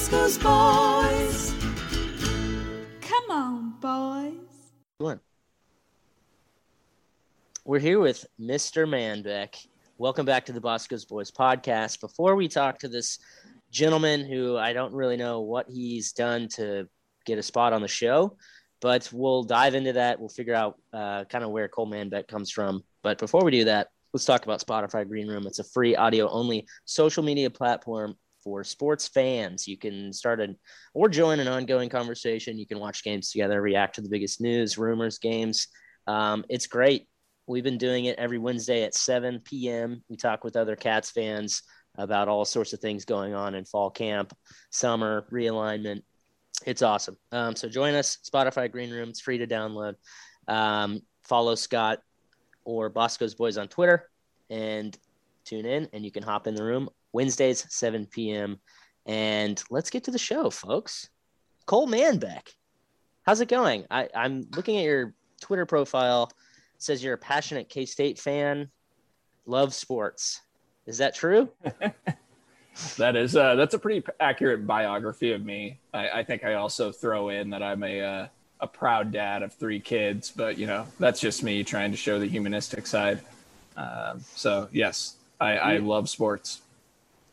Bosco's boys. Come on, boys. We're here with Mr. Manbeck. Welcome back to the Bosco's Boys podcast. Before we talk to this gentleman who I don't really know what he's done to get a spot on the show, but we'll dive into that. We'll figure out uh, kind of where Cole Manbeck comes from. But before we do that, let's talk about Spotify Green Room. It's a free audio only social media platform for sports fans. You can start an or join an ongoing conversation. You can watch games together, react to the biggest news, rumors, games. Um, it's great. We've been doing it every Wednesday at 7 p.m. We talk with other Cats fans about all sorts of things going on in fall camp, summer, realignment. It's awesome. Um, so join us, Spotify Green Room. It's free to download. Um, follow Scott or Bosco's Boys on Twitter and tune in, and you can hop in the room Wednesdays, 7 p.m. And let's get to the show, folks. Cole Manbeck, how's it going? I, I'm looking at your Twitter profile says you're a passionate K State fan, love sports. Is that true? that is uh, that's a pretty accurate biography of me. I, I think I also throw in that I'm a uh, a proud dad of three kids, but you know that's just me trying to show the humanistic side. Um, so yes, I, I love sports.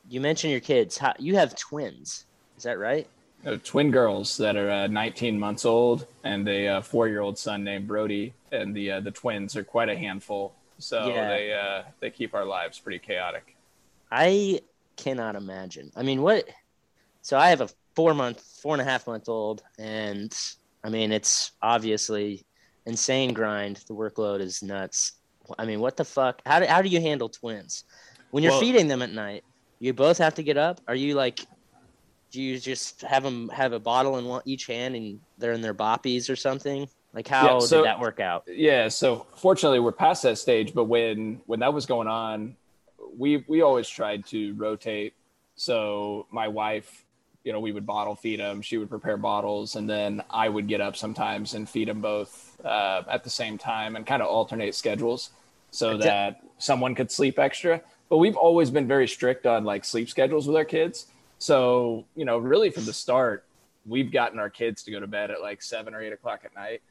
You mentioned your kids. How, you have twins, is that right? Uh, twin girls that are uh, 19 months old and a uh, four-year-old son named Brody, and the uh, the twins are quite a handful. So Yeah. they uh, they keep our lives pretty chaotic. I cannot imagine. I mean, what? So I have a four month, four and a half month old, and I mean, it's obviously insane grind. The workload is nuts. I mean, what the fuck? How do, how do you handle twins when you're Well- feeding them at night? You both have to get up. Are you like? Do you just have them have a bottle in one, each hand and they're in their boppies or something? Like how Yeah, so- did that work out? Yeah, so fortunately we're past that stage, but when when that was going on, we we always tried to rotate. So my wife, you know, we would bottle feed them. She would prepare bottles, and then I would get up sometimes and feed them both uh, at the same time, and kind of alternate schedules so that someone could sleep extra. But we've always been very strict on like sleep schedules with our kids. So you know, really from the start, we've gotten our kids to go to bed at like seven or eight o'clock at night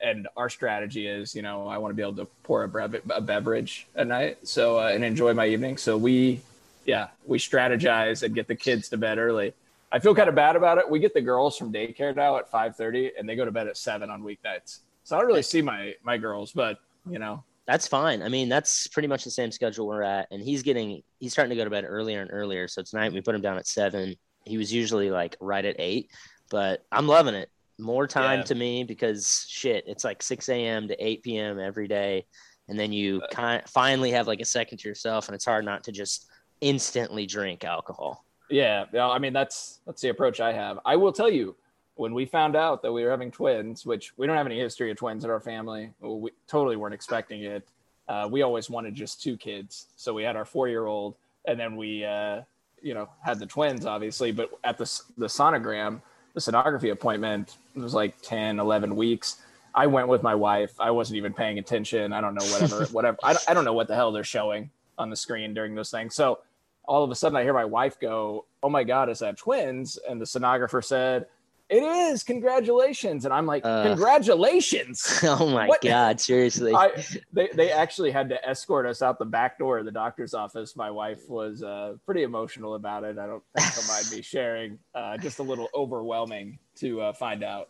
and our strategy is, you know, I want to be able to pour a, brev- a beverage at night, so uh, and enjoy my evening. So we, yeah, we strategize and get the kids to bed early. I feel kind of bad about it. We get the girls from daycare now at five thirty, and they go to bed at seven on weeknights. So I don't really see my my girls, but you know, That's fine. I mean, that's pretty much the same schedule we're at. And he's getting, he's starting to go to bed earlier and earlier. So tonight we put him down at seven. He was usually like right at eight, but I'm loving it. More time Yeah. to me because shit, it's like 6 a.m. to 8 p.m. every day. And then you kind finally have like a second to yourself, and it's hard not to just instantly drink alcohol. Yeah, yeah. I mean, that's that's the approach I have. I will tell you, when we found out that we were having twins, which we don't have any history of twins in our family, we totally weren't expecting it. Uh, we always wanted just two kids, so we had our four-year-old, and then we, uh, you know, had the twins, obviously. But at the the sonogram, the sonography appointment it was like 10, 11 weeks. I went with my wife. I wasn't even paying attention. I don't know whatever, whatever. I don't, I don't know what the hell they're showing on the screen during those things. So all of a sudden I hear my wife go, "Oh my god, is that twins?" And the sonographer said, "It is. Congratulations!" And I'm like, Uh. "Congratulations!" oh my What? God, seriously. I, they they actually had to escort us out the back door of the doctor's office. My wife was uh, pretty emotional about it. I don't think she'll mind me sharing. Uh, just a little overwhelming to uh, find out.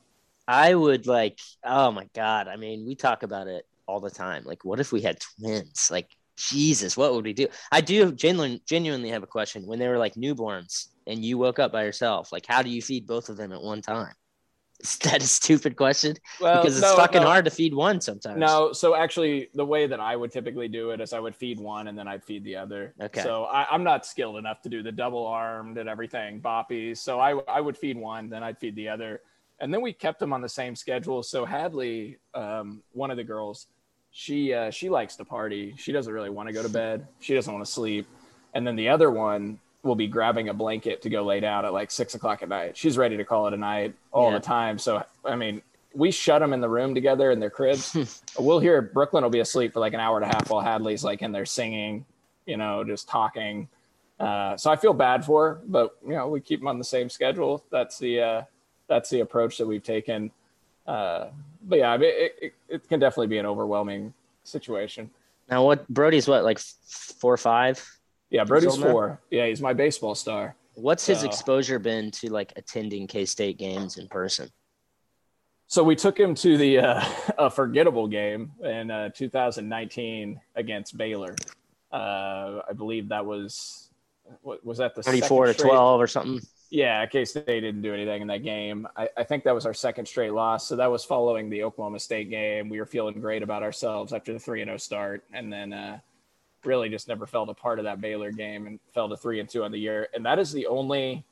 I would like, oh my God. I mean, we talk about it all the time. Like, what if we had twins? Like, Jesus, what would we do? I do genuinely, genuinely have a question. When they were like newborns and you woke up by yourself, like, how do you feed both of them at one time? Is that a stupid question? Well, because it's no, fucking no. hard to feed one sometimes. No, so actually, the way that I would typically do it is I would feed one and then I'd feed the other. Okay. So I, I'm not skilled enough to do the double armed and everything, boppies. So I, I would feed one, then I'd feed the other. And then we kept them on the same schedule. So Hadley, um, one of the girls, she uh, she likes to party. She doesn't really want to go to bed. She doesn't want to sleep. And then the other one will be grabbing a blanket to go lay down at like six o'clock at night. She's ready to call it a night all Yeah. the time. So I mean, we shut them in the room together in their cribs. we'll hear Brooklyn will be asleep for like an hour and a half while Hadley's like in there singing, you know, just talking. Uh, so I feel bad for her, but you know, we keep them on the same schedule. That's the uh, that's the approach that we've taken. Uh, but yeah, I mean, it, it, it can definitely be an overwhelming situation. Now what? Brody's what? Like four or five? Yeah, Brody's old now? four. Yeah, he's my baseball star. What's his So- exposure been to like attending K State games in person? So we took him to the uh, a forgettable game in uh, 2019 against Baylor. Uh, I believe that was what was that the Thirty-four to twelve or something. Yeah, K State didn't do anything in that game. I, I think that was our second straight loss. So that was following the Oklahoma State game. We were feeling great about ourselves after the 3 0 start. And then uh, really just never fell to part of that Baylor game and fell to 3 and 2 on the year. And that is the only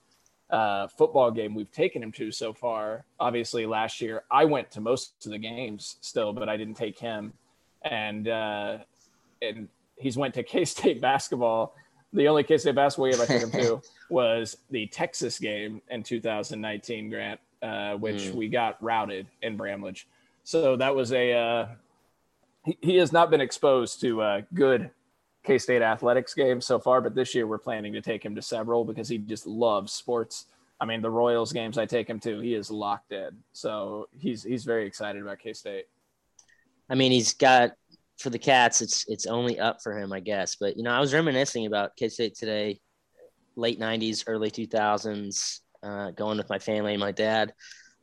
uh, football game we've taken him to so far. Obviously, last year I went to most of the games still, but I didn't take him. And, uh, and he's went to K State basketball. The only K State basketball game I took him to was the Texas game in 2019, Grant, uh, which Mm. we got routed in Bramlage. So that was a uh, he, he has not been exposed to uh, good K State athletics games so far, but this year we're planning to take him to several because he just loves sports. I mean, the Royals games I take him to, he is locked in. So he's he's very excited about K State. I mean, he's got for the cats. It's it's only up for him, I guess. But you know, I was reminiscing about K State today, late '90s, early 2000s, uh, going with my family and my dad.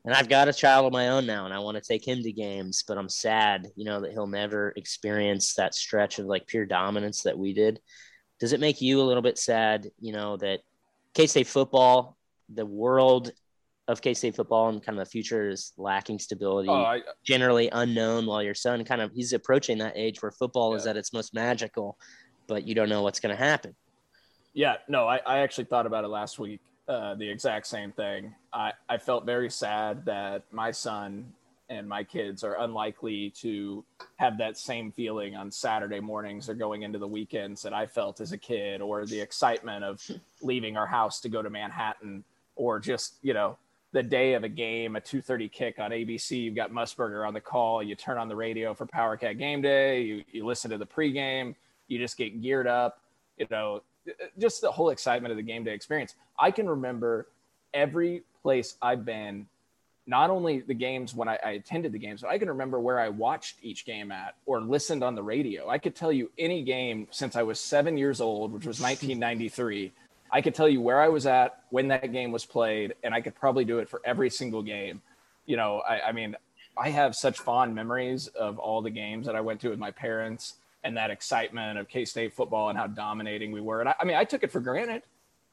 And I've got a child of my own now, and I want to take him to games. But I'm sad, you know, that he'll never experience that stretch of like pure dominance that we did. Does it make you a little bit sad, you know, that K State football, the world of K State football, and kind of the future is lacking stability? Oh, I, generally unknown while your son kind of he's approaching that age where football is at its most magical but you don't know what's going to happen Yeah, no, I, I actually thought about it last week. Uh, the exact same thing. I, I felt very sad that my son and my kids are unlikely to have that same feeling on Saturday mornings or going into the weekends that I felt as a kid, or the excitement of leaving our house to go to Manhattan, or just you know the day of a game, a two thirty kick on ABC. You've got Musburger on the call. You turn on the radio for Power Cat Game Day. You you listen to the pregame. You just get geared up. You know, just the whole excitement of the game day experience. I can remember every place I've been, not only the games when I, I attended the games, but I can remember where I watched each game at or listened on the radio. I could tell you any game since I was seven years old, which was 1993. I could tell you where I was at when that game was played, and I could probably do it for every single game. You know, I, I mean, I have such fond memories of all the games that I went to with my parents and that excitement of K State football and how dominating we were. And I, I mean, I took it for granted.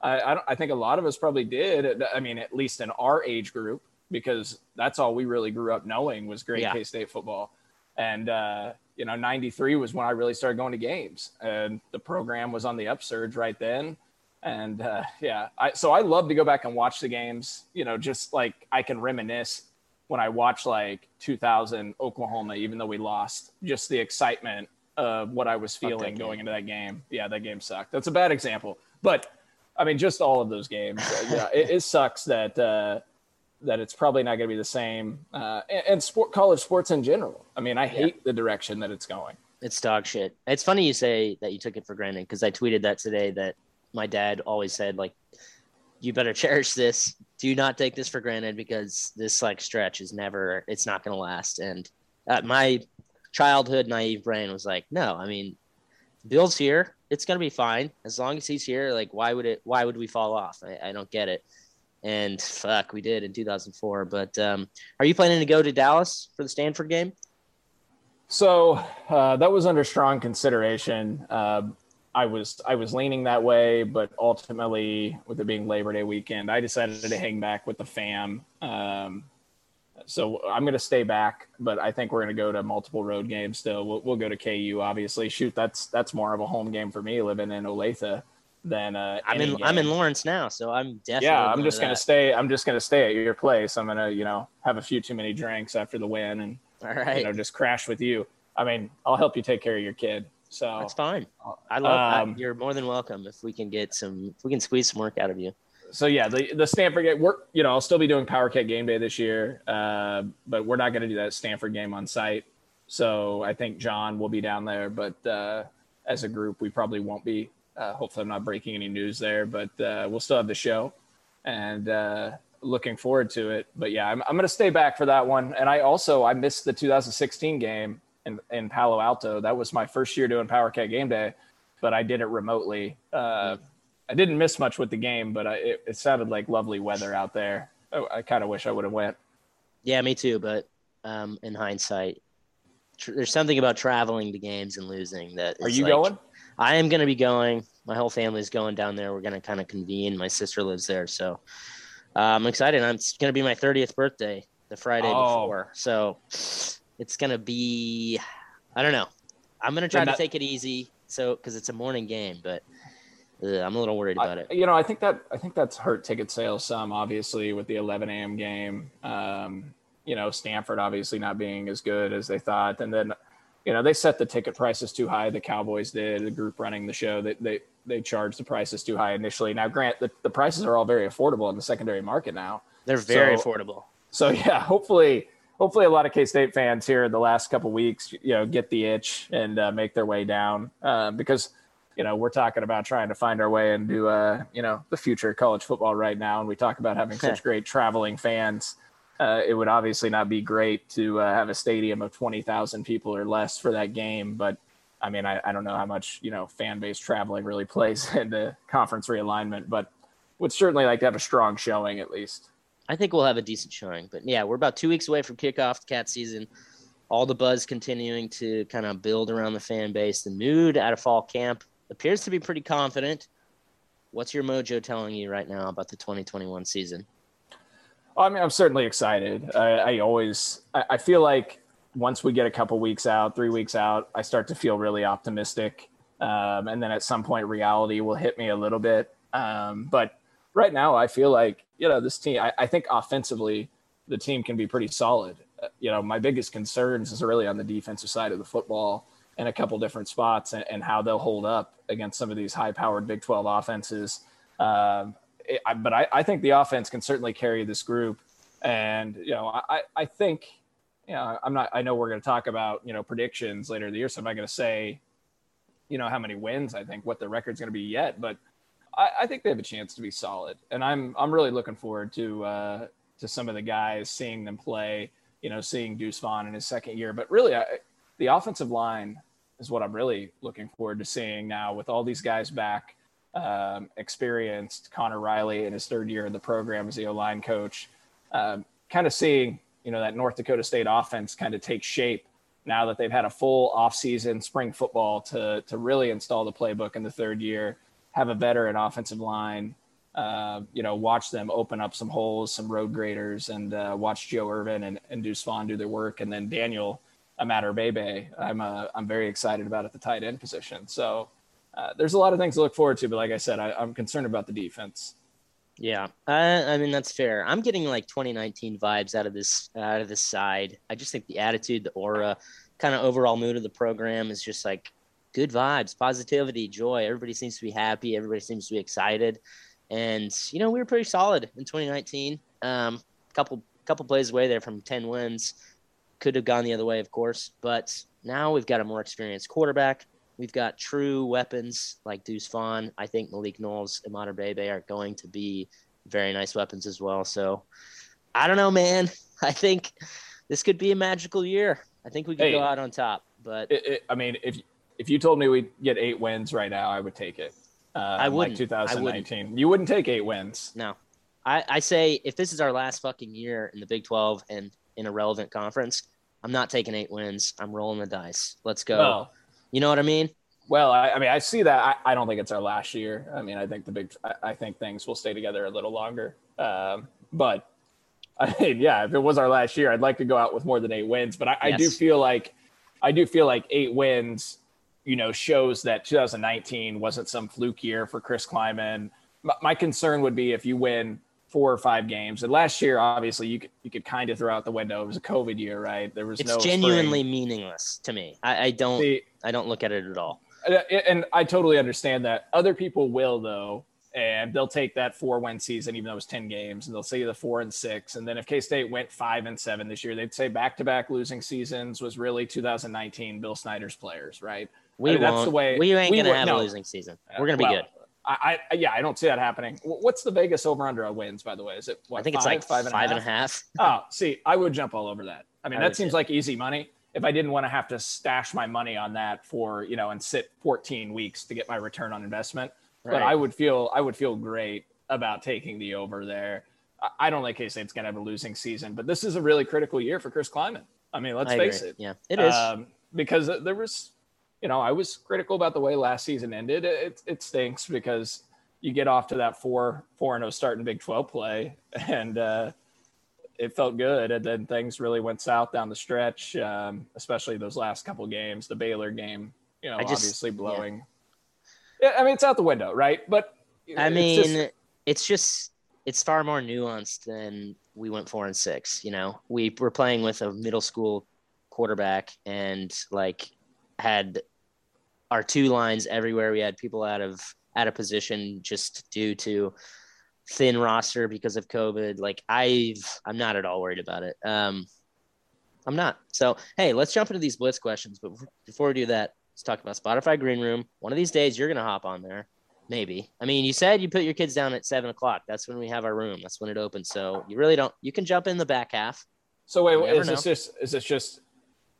I, I, don't, I think a lot of us probably did. I mean, at least in our age group, because that's all we really grew up knowing was great Yeah. K State football. And, uh, you know, 93 was when I really started going to games and the program was on the upsurge right then. And uh, yeah, I, so I love to go back and watch the games, you know, just like I can reminisce when I watch like 2000 Oklahoma, even though we lost, just the excitement of what I was feeling going into that game. Yeah, that game sucked. That's a bad example, but I mean, just all of those games. Uh, yeah, it, it sucks that uh, that it's probably not going to be the same. Uh, and, and sport, college sports in general. I mean, I hate the direction that it's going. it's dog shit it's funny you say that you took it for granted because i tweeted that today that my dad always said like you better cherish this. Do not take this for granted because this like stretch is never it's not going to last. And uh, my childhood naive brain was like no i mean bill's here it's going to be fine. As long as he's here like why would it why would we fall off? I, I don't get it. And fuck we did in 2004 but um, are you planning to go to dallas for the stanford game? So uh, that was under strong consideration. Uh, I was I was leaning that way, but ultimately, with it being Labor Day weekend, I decided to hang back with the fam. Um, so I'm going to stay back, but I think we're going to go to multiple road games. Still, we'll, we'll go to KU. Obviously, shoot, that's that's more of a home game for me living in Olathe than uh, I'm in any I'm in. Lawrence now, so I'm definitely Yeah, I'm going just gonna stay. I'm just gonna stay at your place. I'm gonna, you know, have a few too many drinks after the win, and All right, you know, just crash with you. I mean, I'll help you take care of your kid. So that's fine. I love. I- Um, you're more than welcome if we can get some. If we can squeeze some work out of you. so yeah, the the Stanford game. We're you know I'll still be doing Power Cat Game Day this year, uh, but we're not going to do that Stanford game on site. So I think John will be down there, but uh, as a group, we probably won't be. Uh, hopefully, I'm not breaking any news there, but uh, we'll still have the show, and uh, looking forward to it. But yeah, I'm I'm going to stay back for that one, and I also I missed the 2016 game in in Palo Alto. That was my first year doing Power Cat Game Day, but I did it remotely. Uh, I didn't miss much with the game, but I, it, it sounded like lovely weather out there. I, I kind of wish I would have went. Yeah, me too. But um, in hindsight, tr- there's something about traveling to games and losing that. Are you like- going? I am going to be going. My whole family's going down there. We're going to kind of convene. My sister lives there, so uh, I'm excited. I'm it's going to be my 30th birthday the Friday Oh. before, so it's going to be. I don't know. I'm going to try And to take it easy, so because it's a morning game, but uh, I'm a little worried about I, it. you know, I think that I think that's hurt ticket sales some, obviously, with the 11 a.m. game. Um, you know, Stanford obviously not being as good as they thought, and then, you know, they set the ticket prices too high. The Cowboys did. The group running the show, they they they charged the prices too high initially. Now, grant the, the prices are all very affordable in the secondary market now. They're very so- affordable. So yeah, hopefully, hopefully a lot of K State fans here in the last couple weeks, you know, get the itch and uh, make their way down uh, because you know we're talking about trying to find our way into uh, you know the future of college football right now, and we talk about having such great traveling fans. Uh, it would obviously not be great to uh, have a stadium of twenty thousand people or less for that game, but I mean, I, I don't know how much you know fan base traveling really plays into conference realignment, but would certainly like to have a strong showing at least. I think we'll have a decent showing. But yeah, we're about two weeks away from kickoff cat season. All the buzz continuing to kind of build around the fan base. The mood at a fall camp appears to be pretty confident. What's your mojo telling you right now about the 2021 season? I mean, I'm certainly excited. I, I always, I, I feel like once we get a couple weeks out, three weeks out, I start to feel really optimistic. Um, and then at some point, reality will hit me a little bit. Um, but right now, I feel like, you know, this team, I, I think offensively, the team can be pretty solid. Uh, you know, my biggest concerns is really on the defensive side of the football in a couple different spots and, and how they'll hold up against some of these high powered Big 12 offenses. Um, it, I, but I, I think the offense can certainly carry this group. And, you know, I, I think, you know, I'm not, I know we're going to talk about, you know, predictions later in the year. So I'm not going to say, you know, how many wins I think, what the record's going to be yet, but I, I think they have a chance to be solid. And I'm, I'm really looking forward to, uh, to some of the guys, seeing them play, you know, seeing Deuce Vaughn in his second year. But really, I, the offensive line is what I'm really looking forward to seeing now with all these guys back um, experienced Conor Riley in his third year of the program as the O line coach, um, kind of seeing you know that North Dakota State offense kind of take shape now that they've had a full offseason spring football to to really install the playbook in the third year, have a veteran offensive line. Uh, you know, watch them open up some holes, some road graders, and uh, watch Joe Ervin and, and Deuce Vaughn do their work, and then Daniel Imatorbhebhe. I'm uh, I'm very excited about at the tight end position. So uh, there's a lot of things to look forward to, but like I said, I, I'm concerned about the defense. Yeah, I, I mean that's fair. I'm getting like 2019 vibes out of this out of this side. I just think the attitude, the aura, kind of overall mood of the program is just like good vibes, positivity, joy. Everybody seems to be happy. Everybody seems to be excited, and you know we were pretty solid in 2019. Um, couple couple plays away there from 10 wins. Could have gone the other way, of course, but now we've got a more experienced quarterback. We've got true weapons like Deuce Vaughn. I think Malik Knowles and Imatorbhebhe are going to be very nice weapons as well. So I don't know, man. I think this could be a magical year. I think we could Hey. go out on top, but It, it, I mean, if if you told me we'd get eight wins right now, I would take it. Uh, I wouldn't. Like I wouldn't. 2019, you wouldn't take eight wins. no. I, I say if this is our last fucking year in the Big 12 and in a relevant conference, I'm not taking eight wins. I'm rolling the dice. Let's go. Well, you know what I mean? well, I, I mean, I see that. I, I don't think it's our last year. I mean, I think the big. I, I think things will stay together a little longer. Um, but I mean, yeah, if it was our last year, I'd like to go out with more than eight wins. But I, I do feel like I do feel like eight wins, you know, shows that 2019 wasn't some fluke year for Chris Klieman. My, my concern would be if you win four or five games. And last year, obviously, you could you could kind of throw out the window. It was a COVID year, right? There was It's no spring. genuinely meaningless to me. I, I don't See, I don't look at it at all. And I totally understand that. Other people will though, and they'll take that four win season, even though it was ten games, and they'll say the four and six. And then if K State went five and seven this year, they'd say back to back losing seasons was really 2019 Bill Snyder's players, right? We I mean, won't. the way- we ain't we gonna would- have no. a losing season. We're gonna be Well, good. I, I yeah, I don't see that happening. What's the Vegas over under on wins, by the way? Is it? What, I think it's five, like five and a half? five and a half. Oh, see, I would jump all over that. I mean, I that seems too. like easy money. If I didn't want to have to stash my money on that for, you know, and sit 14 weeks to get my return on investment, but I would feel I would feel great about taking the over there. I- don't think K State's going to have a losing season, but this is a really critical year for Chris Klieman. I mean, let's I face agree. it. Yeah, it is. Um, because there was, you know, I was critical about the way last season ended. It, it stinks because you get off to that four four and zero start in Big Twelve play, and uh, it felt good, and then things really went south down the stretch, um, especially those last couple games. The Baylor game, you know, just- obviously blowing. Yeah. I mean, it's out the window, right? But I it's mean, just- it's just it's far more nuanced than we went four and six. You know, we were playing with a middle school quarterback and like had our two lines everywhere. We had people out of out of position just due to thin roster because of COVID. Like I've I'm not at all worried about it. Um, I'm not. So hey, let's jump into these blitz questions. But before we do that, let's talk about Spotify Green Room. One of these days, you're gonna hop on there. Maybe. I mean, you said you put your kids down at seven o'clock. That's when we have our room. That's when it opens. So you really don't. You can jump in the back half. so wait, is this just is this just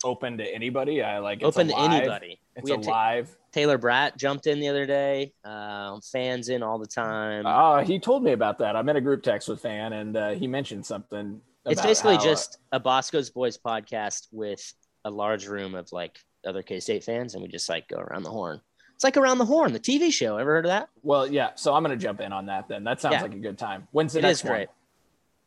open to anybody? I like Open to live- anybody. It's we a had Ta- Taylor Bratt jumped in the other day. Um, fans in all the time. Uh, he told me about that. I'm in a group text with Fan, and uh, he mentioned something. it's basically how, uh, just a Bosco's Boys podcast with a large room of like other K State fans, and we just like go around the horn. It's like around the horn, the TV show. Ever heard of that? well, yeah. So I'm to jump in on that. Then that sounds Yeah. like a good time. When's the It next is great.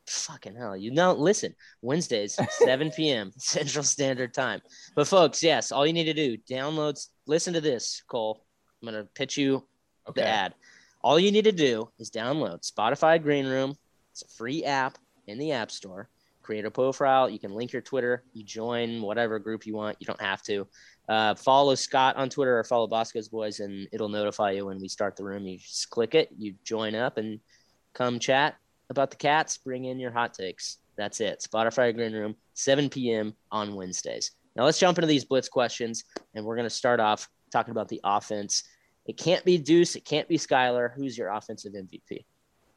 Fucking hell. You know, listen, Wednesdays, 7 p.m. Central Standard Time. But folks, yes, all you need to do, download, listen to this, Cole. I'm going to pitch you? Okay. the ad. All you need to do is download Spotify Green Room. It's a free app in the App Store. Create a profile. You can link your Twitter. You join whatever group you want. You don't have to. Uh, follow Scott on Twitter or follow Bosco's Boys, and it'll notify you when we start the room. You just click it, you join up, and come chat about the cats. Bring in your hot takes. That's it. Spotify Green Room, 7 p.m. on Wednesdays. Now let's jump into these blitz questions, and we're going to start off talking about the offense. It can't be Deuce. It can't be Skylar. Who's your offensive MVP?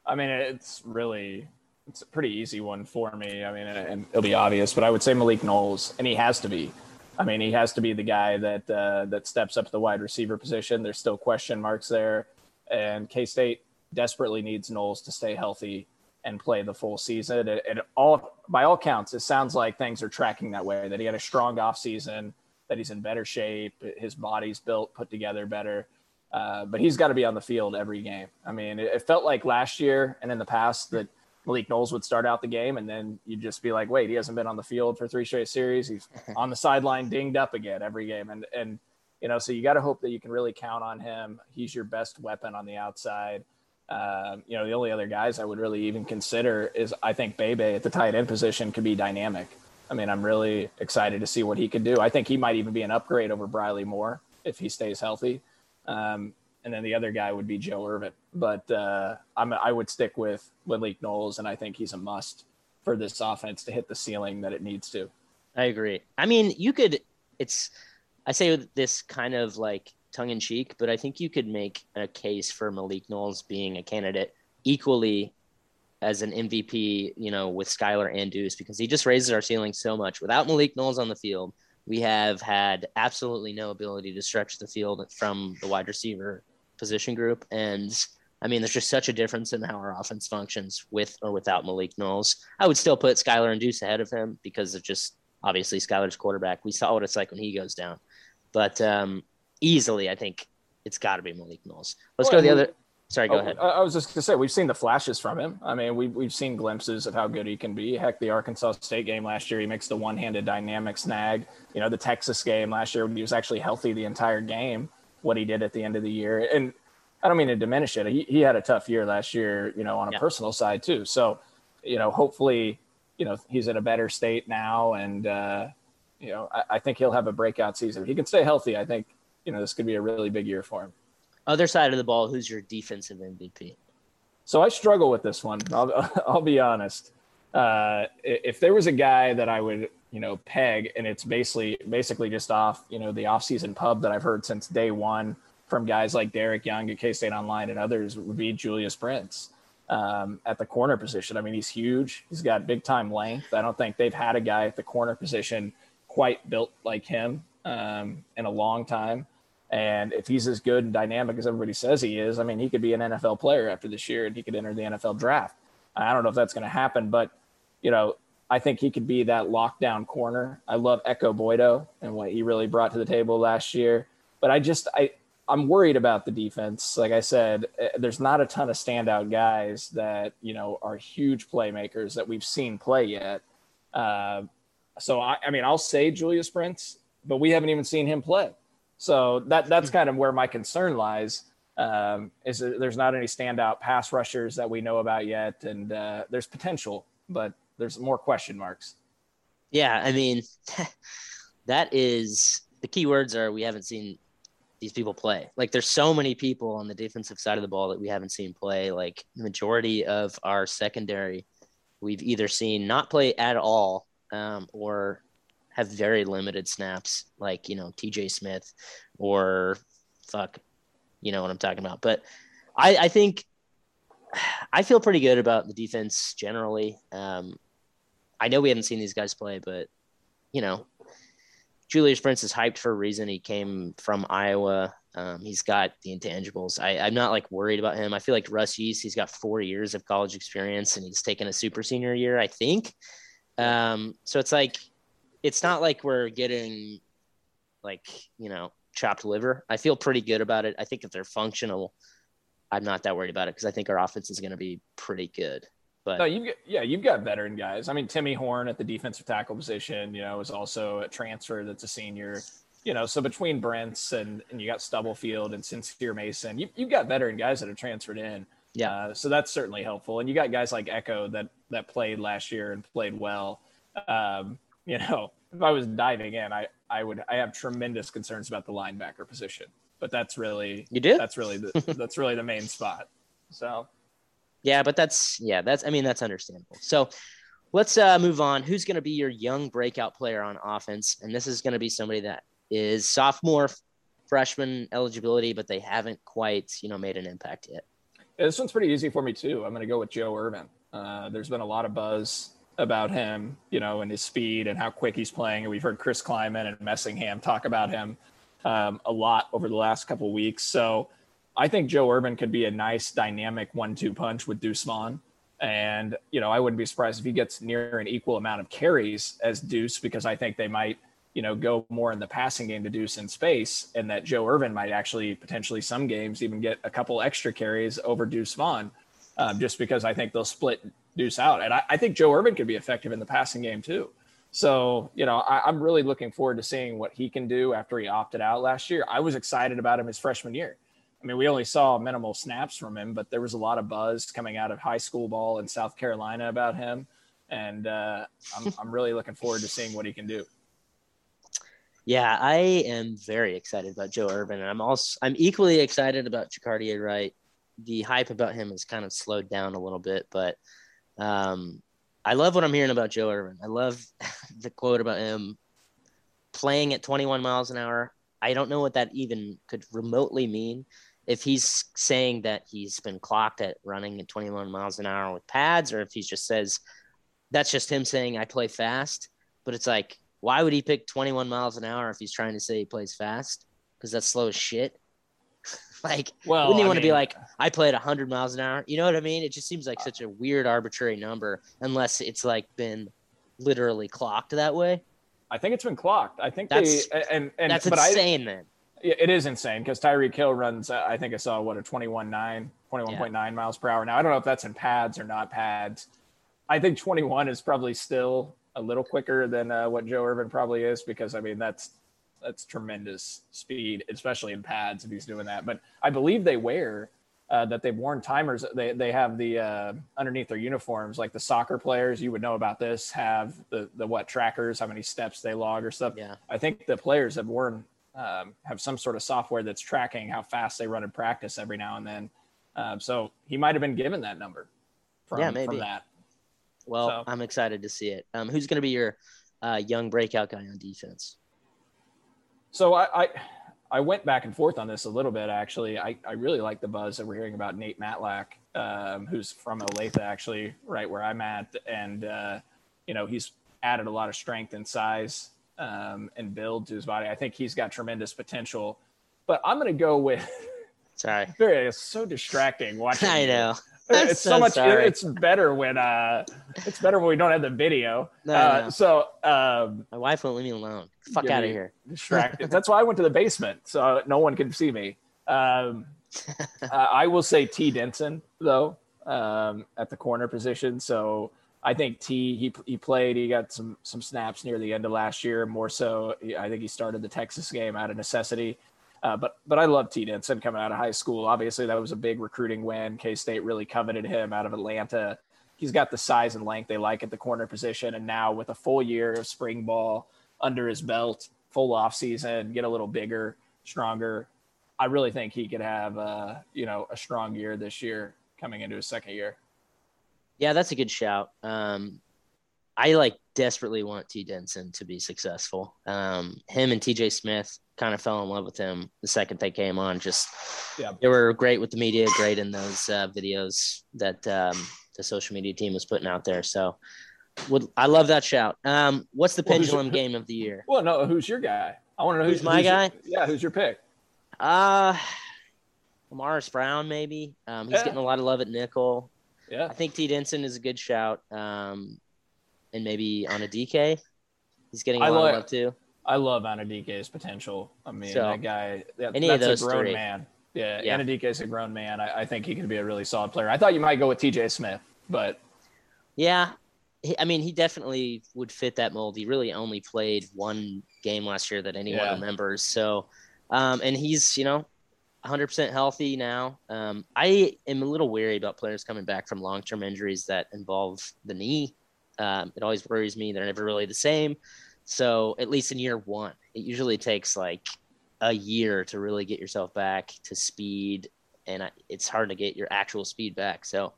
I mean, it's really it's a pretty easy one for me. I mean, and it'll be obvious, but I would say Malik Knowles, and he has to be. I mean, he has to be the guy that uh, that steps up the wide receiver position. There's still question marks there, and K State desperately needs Knowles to stay healthy and play the full season. And, and all by all counts, it sounds like things are tracking that way. That he had a strong offseason, that he's in better shape, his body's built, put together better. Uh, but he's got to be on the field every game. I mean, it, it felt like last year and in the past that Malik Knowles would start out the game, and then you'd just be like, "Wait, he hasn't been on the field for three straight series. He's on the sideline, dinged up again every game." And and you know, so you got to hope that you can really count on him. He's your best weapon on the outside. Um, you know, the only other guys I would really even consider is I think Bebe at the tight end position could be dynamic. I mean, I'm really excited to see what he could do. I think he might even be an upgrade over Briley Moore if he stays healthy. Um, and then the other guy would be Joe Ervin. But uh, I'm, I would stick with Malik Knowles, and I think he's a must for this offense to hit the ceiling that it needs to. I agree. I mean, you could. It's. I say this kind of like tongue in cheek, but I think you could make a case for Malik Knowles being a candidate equally as an MVP. You know, with Skylar and Deuce because he just raises our ceiling so much. Without Malik Knowles on the field, we have had absolutely no ability to stretch the field from the wide receiver position group. And I mean, there's just such a difference in how our offense functions with or without Malik Knowles. I would still put Skylar and Deuce ahead of him because of just obviously Skylar's quarterback. We saw what it's like when he goes down. But um, easily, I think it's got to be Malik Knowles. Let's go to the Well, other. Sorry, go Oh, ahead. I I was just gonna say we've seen the flashes from him. I mean, we've we've seen glimpses of how good he can be. Heck, the Arkansas State game last year, he makes the one-handed dynamic snag. You know, the Texas game last year when he was actually healthy the entire game. What he did at the end of the year, and I don't mean to diminish it. He he had a tough year last year. You know, on a Yeah. personal side too. So, you know, hopefully, you know, he's in a better state now, and uh, you know, I, I think he'll have a breakout season. If he can stay healthy. I think you know this could be a really big year for him. Other side of the ball, who's your defensive MVP? So I struggle with this one. I'll, I'll be honest. Uh, if there was a guy that I would, you know, peg, and it's basically basically just off, you know, the offseason pub that I've heard since day one from guys like Derek Young at K State Online and others would be Julius Brents um, at the corner position. I mean, he's huge. He's got big time length. I don't think they've had a guy at the corner position quite built like him um, in a long time. And if he's as good and dynamic as everybody says he is, I mean, he could be an NFL player after this year and he could enter the NFL draft. I don't know if that's going to happen, but, you know, I think he could be that lockdown corner. I love Ekow Boye-Doe and what he really brought to the table last year. But I just, I, I'm worried about the defense. Like I said, eh, there's not a ton of standout guys that, you know, are huge playmakers that we've seen play yet. Uh, so, I, I mean, I'll say Julius Brents, but we haven't even seen him play. So that that's kind of where my concern lies. Um, is there's not any standout pass rushers that we know about yet, and uh, there's potential, but there's more question marks. Yeah, I mean, that is the key words are we haven't seen these people play. Like, there's so many people on the defensive side of the ball that we haven't seen play. Like, the majority of our secondary, we've either seen not play at all um, or have very limited snaps, like, you know, TJ Smith or fuck, you know what I'm talking about. But I, I think I feel pretty good about the defense generally. Um, I know we haven't seen these guys play, but you know, Julius Brents is hyped for a reason. He came from Iowa. Um, he's got the intangibles. I, I'm not like worried about him. I feel like Russ Yeast, he's got four years of college experience and he's taken a super senior year, I think. Um, so it's like, it's not like we're getting like, you know, chopped liver. I feel pretty good about it. I think if they're functional, I'm not that worried about it because I think our offense is going to be pretty good. But No, you've got, yeah, you've got veteran guys. I mean, Timmy Horne at the defensive tackle position, you know, is also a transfer that's a senior. You know, so between Brents and, and you got Stubblefield and Sincere Mason, you, you've got veteran guys that have transferred in. Yeah. Uh, so that's certainly helpful. And you got guys like Ekow that that played last year and played well. Um, you know, if I was diving in, I I would I have tremendous concerns about the linebacker position. But that's really You do? that's really the that's really the main spot. So Yeah, but that's yeah, that's I mean that's understandable. So let's uh, move on. Who's going to be your young breakout player on offense? And this is going to be somebody that is sophomore, freshman eligibility, but they haven't quite you know made an impact yet. Yeah, this one's pretty easy for me too. I'm going to go with Joe Ervin. Uh, there's been a lot of buzz about him, you know, and his speed and how quick he's playing. And we've heard Chris Klieman and Messingham talk about him um, a lot over the last couple weeks. So I think Joe Ervin could be a nice dynamic one-two punch with Deuce Vaughn. And, you know, I wouldn't be surprised if he gets near an equal amount of carries as Deuce, because I think they might, you know, go more in the passing game to Deuce in space, and that Joe Ervin might actually potentially some games even get a couple extra carries over Deuce Vaughn, um, just because I think they'll split Deuce out. And I, I think Joe Ervin could be effective in the passing game too. So, you know, I, I'm really looking forward to seeing what he can do after he opted out last year. I was excited about him his freshman year. I mean, we only saw minimal snaps from him, but there was a lot of buzz coming out of high school ball in South Carolina about him. And uh, I'm, I'm really looking forward to seeing what he can do. Yeah, I am very excited about Joe Ervin, and I'm also I'm equally excited about Jacardia Wright. The hype about him has kind of slowed down a little bit, but um, I love what I'm hearing about Joe Ervin. I love the quote about him playing at 21 miles an hour. I don't know what that even could remotely mean. If he's saying that he's been clocked at running at 21 miles an hour with pads, or if he just says that's just him saying I play fast. But it's like, why would he pick 21 miles an hour if he's trying to say he plays fast? Because that's slow as shit. like, Well, wouldn't you I want to be like, I play at 100 miles an hour? You know what I mean? It just seems like such a weird, arbitrary number, unless it's like been literally clocked that way. I think it's been clocked. I think That's- they and and That's but I insane, then. Yeah, it is insane because Tyreek Hill runs, uh, I think I saw what a 21.9, 21.9 miles per hour. Now, I don't know if that's in pads or not pads. I think 21 is probably still a little quicker than uh, what Joe Ervin probably is because, I mean, that's that's tremendous speed, especially in pads if he's doing that. But I believe they wear uh, that they've worn timers. They, they have the uh, underneath their uniforms, like the soccer players, you would know about this, have the, the what trackers, how many steps they log or stuff. Yeah. I think the players have worn, um, have some sort of software that's tracking how fast they run in practice every now and then. Um, so he might have been given that number from, Yeah, maybe. from that. Well, So- I'm excited to see it. Um, who's going to be your uh, young breakout guy on defense? So I, I I went back and forth on this a little bit actually. I, I really like the buzz that we're hearing about Nate Matlack, um, who's from Olathe actually, right where I'm at, and uh, you know he's added a lot of strength and size um, and build to his body. I think he's got tremendous potential. But I'm going to go with Sorry. very. It's so distracting watching. I know. It's so, so much. sorry. It's better when uh, it's better when we don't have the video. No, uh, no. So um, My wife won't leave me alone. Fuck out of here. distracted. That's why I went to the basement so no one can see me. Um, uh, I will say T Denson though um, at the corner position. So I think T he he played. He got some some snaps near the end of last year. More so, I think he started the Texas game out of necessity. Uh, but but I love T Denson coming out of high school. Obviously, that was a big recruiting win. K State really coveted him out of Atlanta. He's got the size and length they like at the corner position, and now with a full year of spring ball under his belt, full off season, get a little bigger, stronger. I really think he could have uh, you know a strong year this year coming into his second year. Yeah, that's a good shout. Um, I like desperately want T Denson to be successful. Um, him and TJ Smith kind of fell in love with him the second they came on. Just Yeah. they were great with the media, great in those uh, videos that um, the social media team was putting out there. So, would I love that shout? Um, what's the Well, who's your- pendulum game of the year? Well, no, who's your guy? I want to know Who's my your- guy? yeah, who's your pick? Uh, Morris Brown, maybe. Um, he's Yeah. getting a lot of love at nickel. Yeah, I think T Denson is a good shout. Um, and maybe on a DK, he's getting a I lot like- of love too. I love Anudike's potential. I mean, So, that guy, that, any of that's those a grown three. man. Yeah, Yeah. Anudike is a grown man. I, I think he could be a really solid player. I thought you might go with TJ Smith, but Yeah, he, I mean, he definitely would fit that mold. He really only played one game last year that anyone Yeah. remembers. So, um, and he's you know, 100% healthy now. Um, I am a little weary about players coming back from long-term injuries that involve the knee. Um, it always worries me. They're never really the same. So at least in year one, it usually takes like a year to really get yourself back to speed, and I, it's hard to get your actual speed back. So.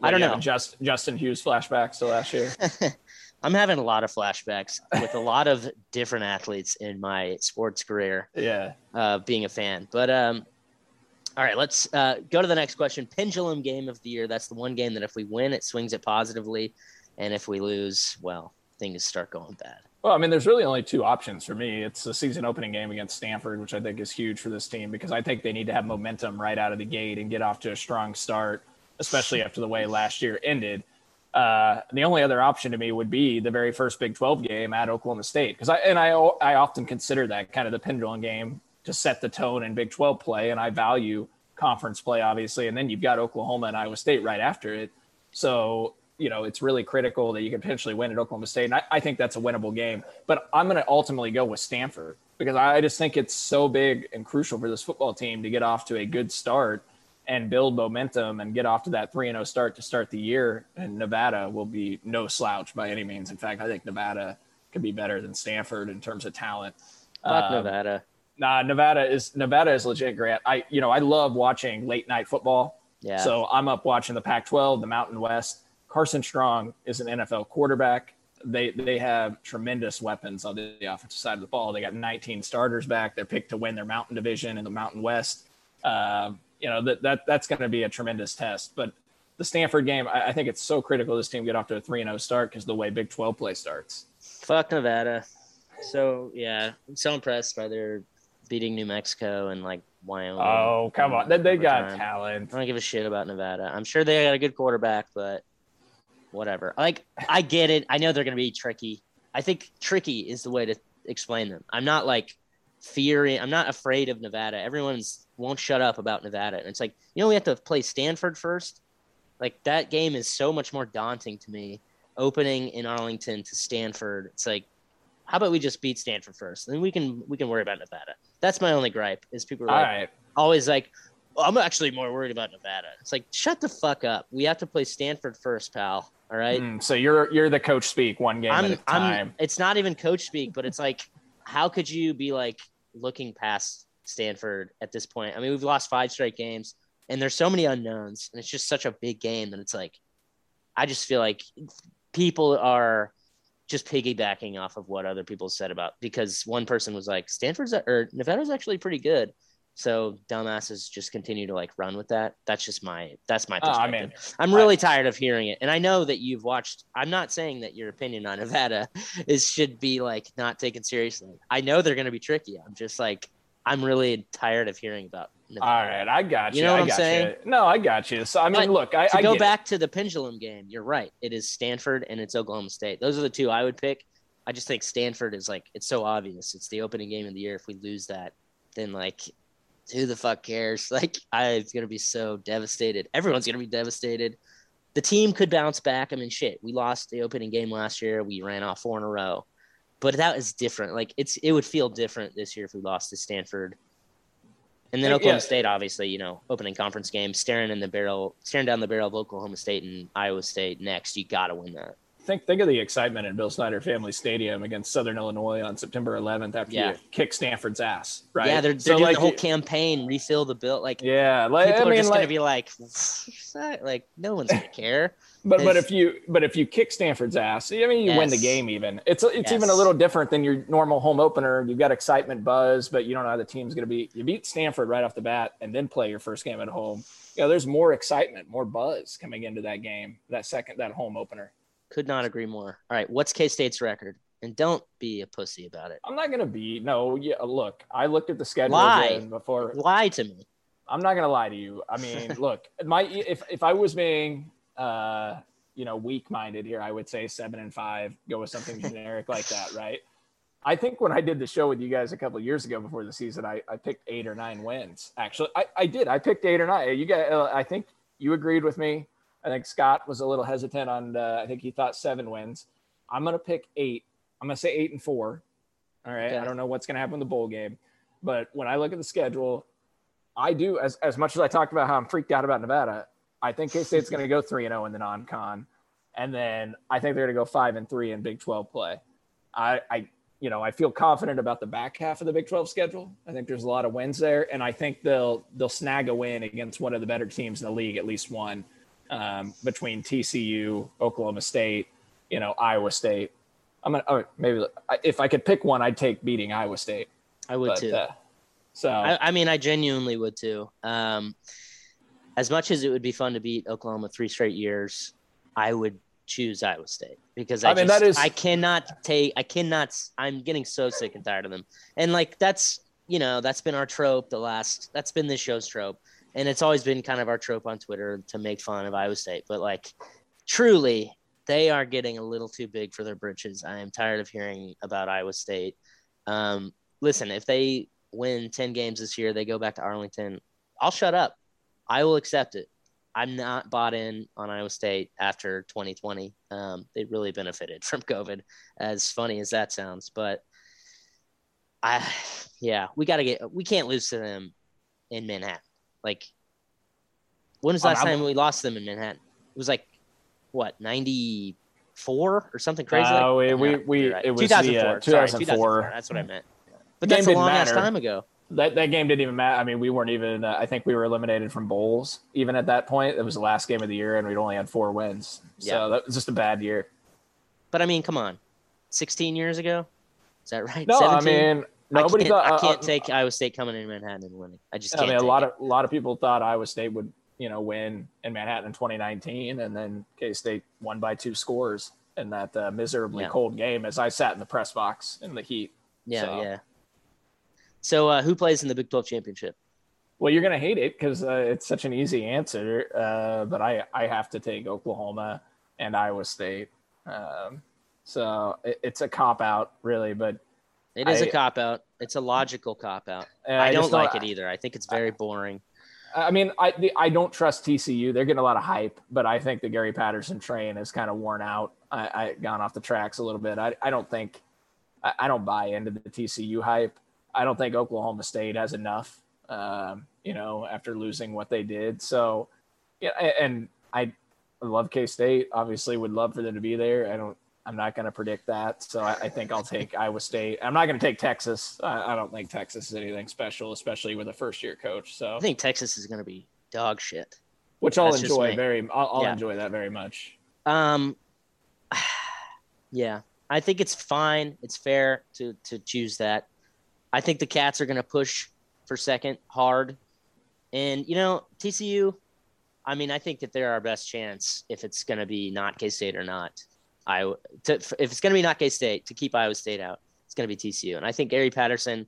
I don't know. Just Justin Hughes flashbacks to last year. I'm having a lot of flashbacks with a lot of different athletes in my sports career, Yeah. uh, being a fan. But um, all right, let's uh, go to the next question. Pendulum game of the year. That's the one game that if we win, it swings it positively, and if we lose, well, things start going bad. Well, I mean, there's really only two options for me. It's the season opening game against Stanford, which I think is huge for this team because I think they need to have momentum right out of the gate and get off to a strong start, especially after the way last year ended. Uh, the only other option to me would be the very first Big 12 game at Oklahoma State because I and I I often consider that kind of the pendulum game to set the tone in Big 12 play, and I value conference play obviously, and then you've got Oklahoma and Iowa State right after it. So you know it's really critical that you can potentially win at Oklahoma State, and I, I think that's a winnable game. But I'm going to ultimately go with Stanford because I just think it's so big and crucial for this football team to get off to a good start and build momentum and get off to that 3 0 start to start the year. And Nevada will be no slouch by any means. In fact, I think Nevada could be better than Stanford in terms of talent. Not Um, Nevada. Nah, Nevada is Nevada is legit great. I you know I love watching late night football. Yeah. So I'm up watching the Pac-12, the Mountain West. Carson Strong is an NFL quarterback. They they have tremendous weapons on the offensive side of the ball. They got 19 starters back. They're picked to win their Mountain Division in the Mountain West. Um, you know that that that's going to be a tremendous test. But the Stanford game, I, I think it's so critical this team get off to a three and zero start because the way Big 12 play starts. Fuck Nevada. So yeah, I'm so impressed by their beating New Mexico and like Wyoming. Oh come on, they, they got Overtime. talent. I don't give a shit about Nevada. I'm sure they got a good quarterback, but whatever. Like I get it. I know they're going to be tricky. I think tricky is the way to explain them. I'm not like fearing. I'm not afraid of Nevada. Everyone's won't shut up about Nevada, and it's like you know we have to play Stanford first. Like that game is so much more daunting to me. Opening in Arlington to Stanford, it's like, how about we just beat Stanford first, then we can we can worry about Nevada. That's my only gripe. Is people are like, right. always like, "Oh, I'm actually more worried about Nevada. It's like, shut the fuck up. We have to play Stanford first, pal. All right. Mm, so you're you're the coach speak one game at I'm, a time. I'm, it's not even coach speak, but it's like, how could you be like looking past Stanford at this point? I mean, we've lost five straight games and there's so many unknowns and it's just such a big game that it's like, I just feel like people are just piggybacking off of what other people said about because one person was like Stanford's or Nevada's actually pretty good. So dumbasses just continue to like run with that. That's just my that's my Oh, I mean, I'm really tired of hearing it. And I know that you've watched I'm not saying that your opinion on Nevada is should be like not taken seriously. I know they're gonna be tricky. I'm just like I'm really tired of hearing about Nevada. all right, I got you. You know what I I'm got saying? You. No, I got you. So I mean, But look, I, to I go get it. back to the pendulum game, you're right. It is Stanford and it's Oklahoma State. Those are the two I would pick. I just think Stanford is like it's so obvious. It's the opening game of the year. If we lose that, then like who the fuck cares? Like I'm gonna be so devastated. Everyone's gonna be devastated. The team could bounce back. I mean, shit, we lost the opening game last year. We ran off four in a row, but that is different. Like it's it would feel different this year if we lost to Stanford. And then Yeah, Oklahoma yeah. State, obviously, you know, opening conference game, staring in the barrel, staring down the barrel of Oklahoma State and Iowa State next. You got to win that. Think think of the excitement in Bill Snyder Family Stadium against Southern Illinois on September 11th after Yeah. you kick Stanford's ass, right? Yeah, they're, they're So, doing like, the whole campaign, refill the bill. Like Yeah, like people I are mean, just like, gonna be like, like no one's gonna care. but but if you but if you kick Stanford's ass, I mean, you win the game. Even it's it's even a little different than your normal home opener. You've got excitement, buzz, but you don't know how the team's going to be. You beat Stanford right off the bat, and then play your first game at home. Yeah, there's more excitement, more buzz coming into that game, that second, that home opener. Could not agree more. All right, what's K State's record? And don't be a pussy about it. I'm not going to be no. Yeah, look, I looked at the schedule Lie. before. Lie to me. I'm not gonna lie to you. I mean, look, my if if I was being uh you know weak minded here, I would say seven and five. Go with something generic like that, right? I think when I did the show with you guys a couple of years ago before the season, I, I picked eight or nine wins. Actually, I, I did. I picked eight or nine. You guys, uh, I think you agreed with me. I think Scott was a little hesitant on. Uh, I think he thought seven wins. I'm gonna pick eight. I'm gonna say eight and four. All right. Okay. I don't know what's gonna happen in the bowl game, but when I look at the schedule, I do as as much as I talked about how I'm freaked out about Nevada. I think K State's going to go three and zero in the non-con, and then I think they're going to go five and three in Big Twelve play. I, I, you know, I feel confident about the back half of the Big Twelve schedule. I think there's a lot of wins there, and I think they'll they'll snag a win against one of the better teams in the league, at least one, um, between TCU, Oklahoma State, you know, Iowa State. I'm gonna oh, maybe if I could pick one, I'd take beating Iowa State. I would But, too. uh, so I, I mean, I genuinely would too. Um, as much as it would be fun to beat Oklahoma three straight years, I would choose Iowa State because I, I mean, just, that is- I cannot take, I cannot, I'm getting so sick and tired of them. And like, that's, you know, that's been our trope the last, that's been this show's trope. And it's always been kind of our trope on Twitter to make fun of Iowa State. But like, truly, they are getting a little too big for their britches. I am tired of hearing about Iowa State. Um, listen, if they win 10 games this year, they go back to Arlington, I'll shut up. I will accept it. I'm not bought in on Iowa State after 2020. Um, they really benefited from COVID, as funny as that sounds. But I, yeah, we got to get, we can't lose to them in Manhattan. Like, when was the Um, last I'm- time we lost them in Manhattan? It was like, what, 94 or something crazy? No, like, we- we- we- right. it was the, uh, 2004. Sorry, 2004. That's what I meant. But Game that's a long ass time ago. that that game didn't even matter. I mean, we weren't even. Uh, I think we were eliminated from bowls even at that point. It was the last game of the year, and we'd only had four wins. So Yeah. that was just a bad year. But I mean, come on, 16 years ago, is that right? No, 17? I mean nobody I can't, thought. I uh, can't uh, take Iowa State coming in Manhattan and winning. I just I mean, a lot it. of a lot of people thought Iowa State would you know win in Manhattan in 2019, and then K State won by two scores in that uh, miserably Yeah. cold game. As I sat in the press box in the heat. yeah, so- yeah. So uh, who plays in the Big 12 championship? Well, you're gonna hate it because uh, it's such an easy answer, uh, but I I have to take Oklahoma and Iowa State. Um, so it, it's a cop out, really. But It is a I- cop out. It's a logical cop out. And I, don't like it either. I think it's very boring. I mean, I the, I don't trust TCU. They're getting a lot of hype, but I think the Gary Patterson train has kind of worn out. I, I gone off the tracks a little bit. I, I don't think I, I don't buy into the TCU hype. I don't think Oklahoma State has enough. Um, you know, after losing what they did. So, yeah, and I love K State. Obviously, would love for them to be there. I don't. I'm not going to predict that. So I, I think I'll take Iowa State. I'm not going to take Texas. I, I don't think Texas is anything special, especially with a first year coach. So I think Texas is going to be dog shit. which I'll enjoy very. I'll, I'll Yeah. enjoy that very much. Um, yeah, I think it's fine. It's fair to to choose that. I think the Cats are going to push for second hard, and you know TCU. I mean, I think that they're our best chance if it's going to be not K State or not. To, if it's going to be not K State to keep Iowa State out, it's going to be TCU, and I think Gary Patterson.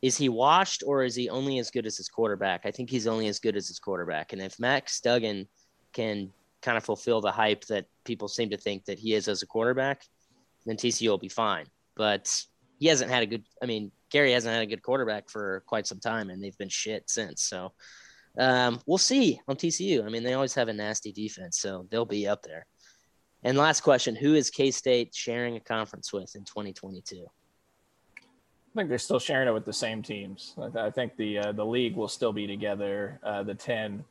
Is he washed or is he only as good as his quarterback? I think he's only as good as his quarterback. And if Max Duggan can kind of fulfill the hype that people seem to think that he is as a quarterback, then TCU will be fine. But he hasn't had a good. I mean, Gary hasn't had a good quarterback for quite some time, and they've been shit since. So um, we'll see on TCU. I mean, they always have a nasty defense, so they'll be up there. And last question: Who is K State sharing a conference with in 2022? I think they're still sharing it with the same teams. I- think the uh, the league will still be together. Uh, the ten.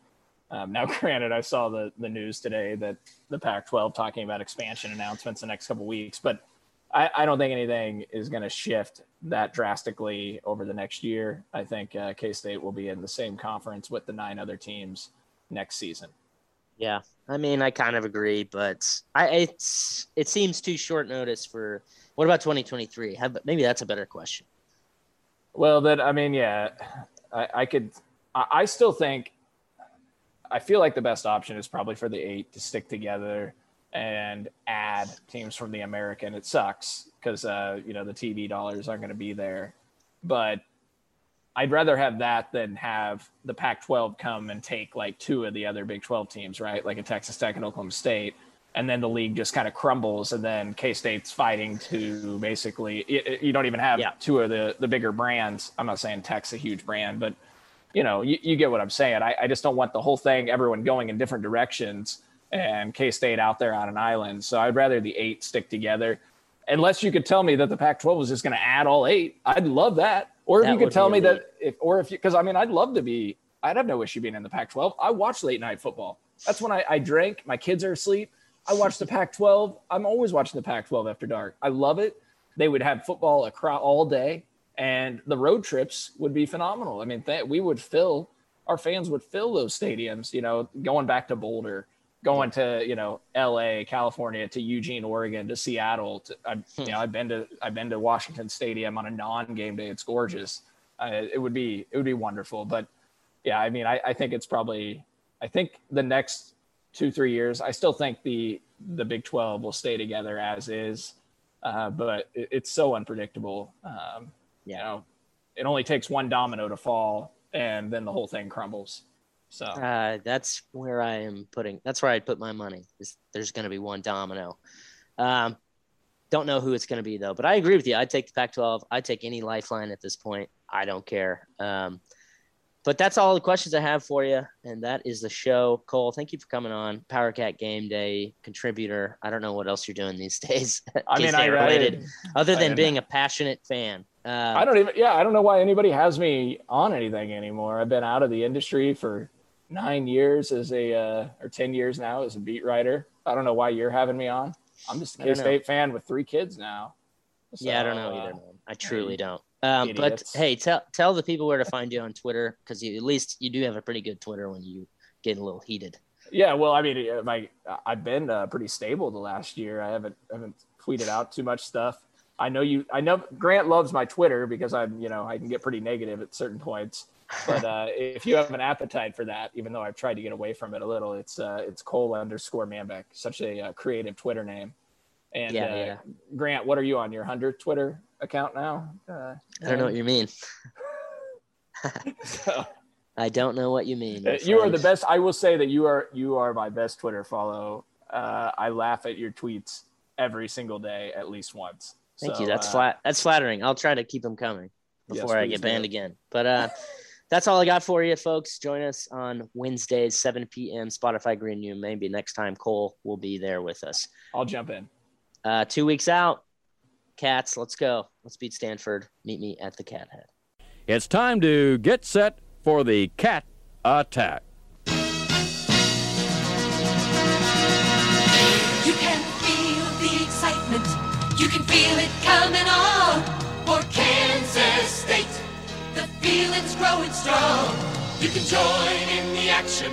Um, now, granted, I saw the the news today that the Pac-12 talking about expansion announcements the next couple weeks, but I, I don't think anything is going to shift that drastically over the next year. I think uh, K State will be in the same conference with the nine other teams next season. Yeah, I mean, I kind of agree, but I it's it seems too short notice for. What about 2023? Have, maybe that's a better question. Well, that I mean, yeah, I, I could. I, I still think. I feel like the best option is probably for the eight to stick together and add teams from the American. It sucks because uh, you know the TV dollars aren't going to be there, but I'd rather have that than have the Pac-12 come and take like two of the other Big 12 teams, right? Like a Texas Tech and Oklahoma State, and then the league just kind of crumbles, and then K-State's fighting to basically it, it- you don't even have Yeah. two of the the bigger brands. I'm not saying Tech's a huge brand, but you know you, you get what I'm saying. I, I just don't want the whole thing, everyone going in different directions, and K-State out there on an island. So I'd rather the eight stick together. Unless you could tell me that the Pac-12 was just going to add all eight, I'd love that. Or if That you could tell me elite. that if or if you because I mean I'd love to be I'd have no issue being in the Pac-12. I watch late night football. That's when I, I drink. My kids are asleep. I watch the Pac-12. I'm always watching the Pac-12 after dark. I love it. They would have football across all day, and the road trips would be phenomenal. I mean, th- we would fill our fans would fill those stadiums. You know, going back to Boulder, going to you know L.A., California, to Eugene, Oregon, to Seattle. To, I, you know, I've been to I've been to Washington Stadium on a non-game day. It's gorgeous. Uh, it would be it would be wonderful. But yeah, I mean, I, I think it's probably I think the next two three years, I still think the the Big Twelve will stay together as is. Uh, but it, it's so unpredictable. Um, you know, it only takes one domino to fall, and then the whole thing crumbles. So Uh, that's where I am putting. That's where I'd put my money. Is there's going to be one domino. Um, don't know who it's going to be though, but I agree with you. I'd take the Pac-12. I'd take any lifeline at this point. I don't care. Um, but that's all the questions I have for you, and that is the show. Cole, thank you for coming on. Power Cat Game Day contributor. I don't know what else you're doing these days. I mean, I, related, I, other than being a passionate fan. Um, I don't even. Yeah, I don't know why anybody has me on anything anymore. I've been out of the industry for nine years as a uh, or ten years now as a beat writer. I don't know why you're having me on. I'm just a K. State fan with three kids now. Yeah, I don't know So, either. uh, Man. I truly don't. Um, but hey, tell tell the people where to find you on Twitter because you at least you do have a pretty good Twitter when you get a little heated. Yeah, well, I mean, my I've been uh, pretty stable the last year. I haven't haven't tweeted out too much stuff. I know you. I know Grant loves my Twitter because I'm, you know, I can get pretty negative at certain points. But uh, if you have an appetite for that, even though I've tried to get away from it a little, it's uh, it's Cole underscore Manbeck, such a uh, creative Twitter name. And Yeah, uh, yeah. Grant, what are you on your hundred Twitter account now? Uh, I don't know what you mean. so- I don't know what you mean. Uh, you are the best. I will say that you are you are my best Twitter follow. Uh, I laugh at your tweets every single day, at least once. Thank So, you. That's uh, flat. That's flattering. I'll try to keep them coming Yes, before I get banned do. again. But uh, that's all I got for you, folks. Join us on Wednesdays, 7 p.m. Spotify Green Room. Maybe next time Cole will be there with us. I'll jump in. Uh, two weeks out, Cats. Let's go. Let's beat Stanford. Meet me at the Cat Head. It's time to get set for the cat attack. You can feel the excitement. You can feel it coming on feeling's growing strong. You can join in the action.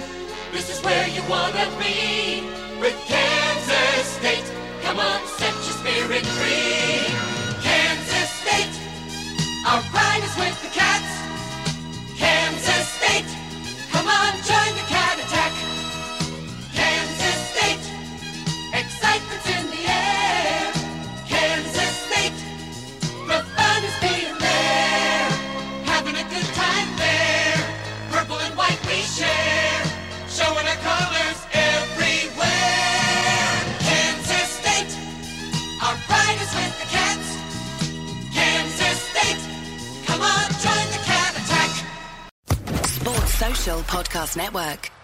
This is where you wanna be with Kansas State. Come on, set your spirit free. Kansas State, our pride is with the cats. Kansas State, come on, join the cat Podcast Network.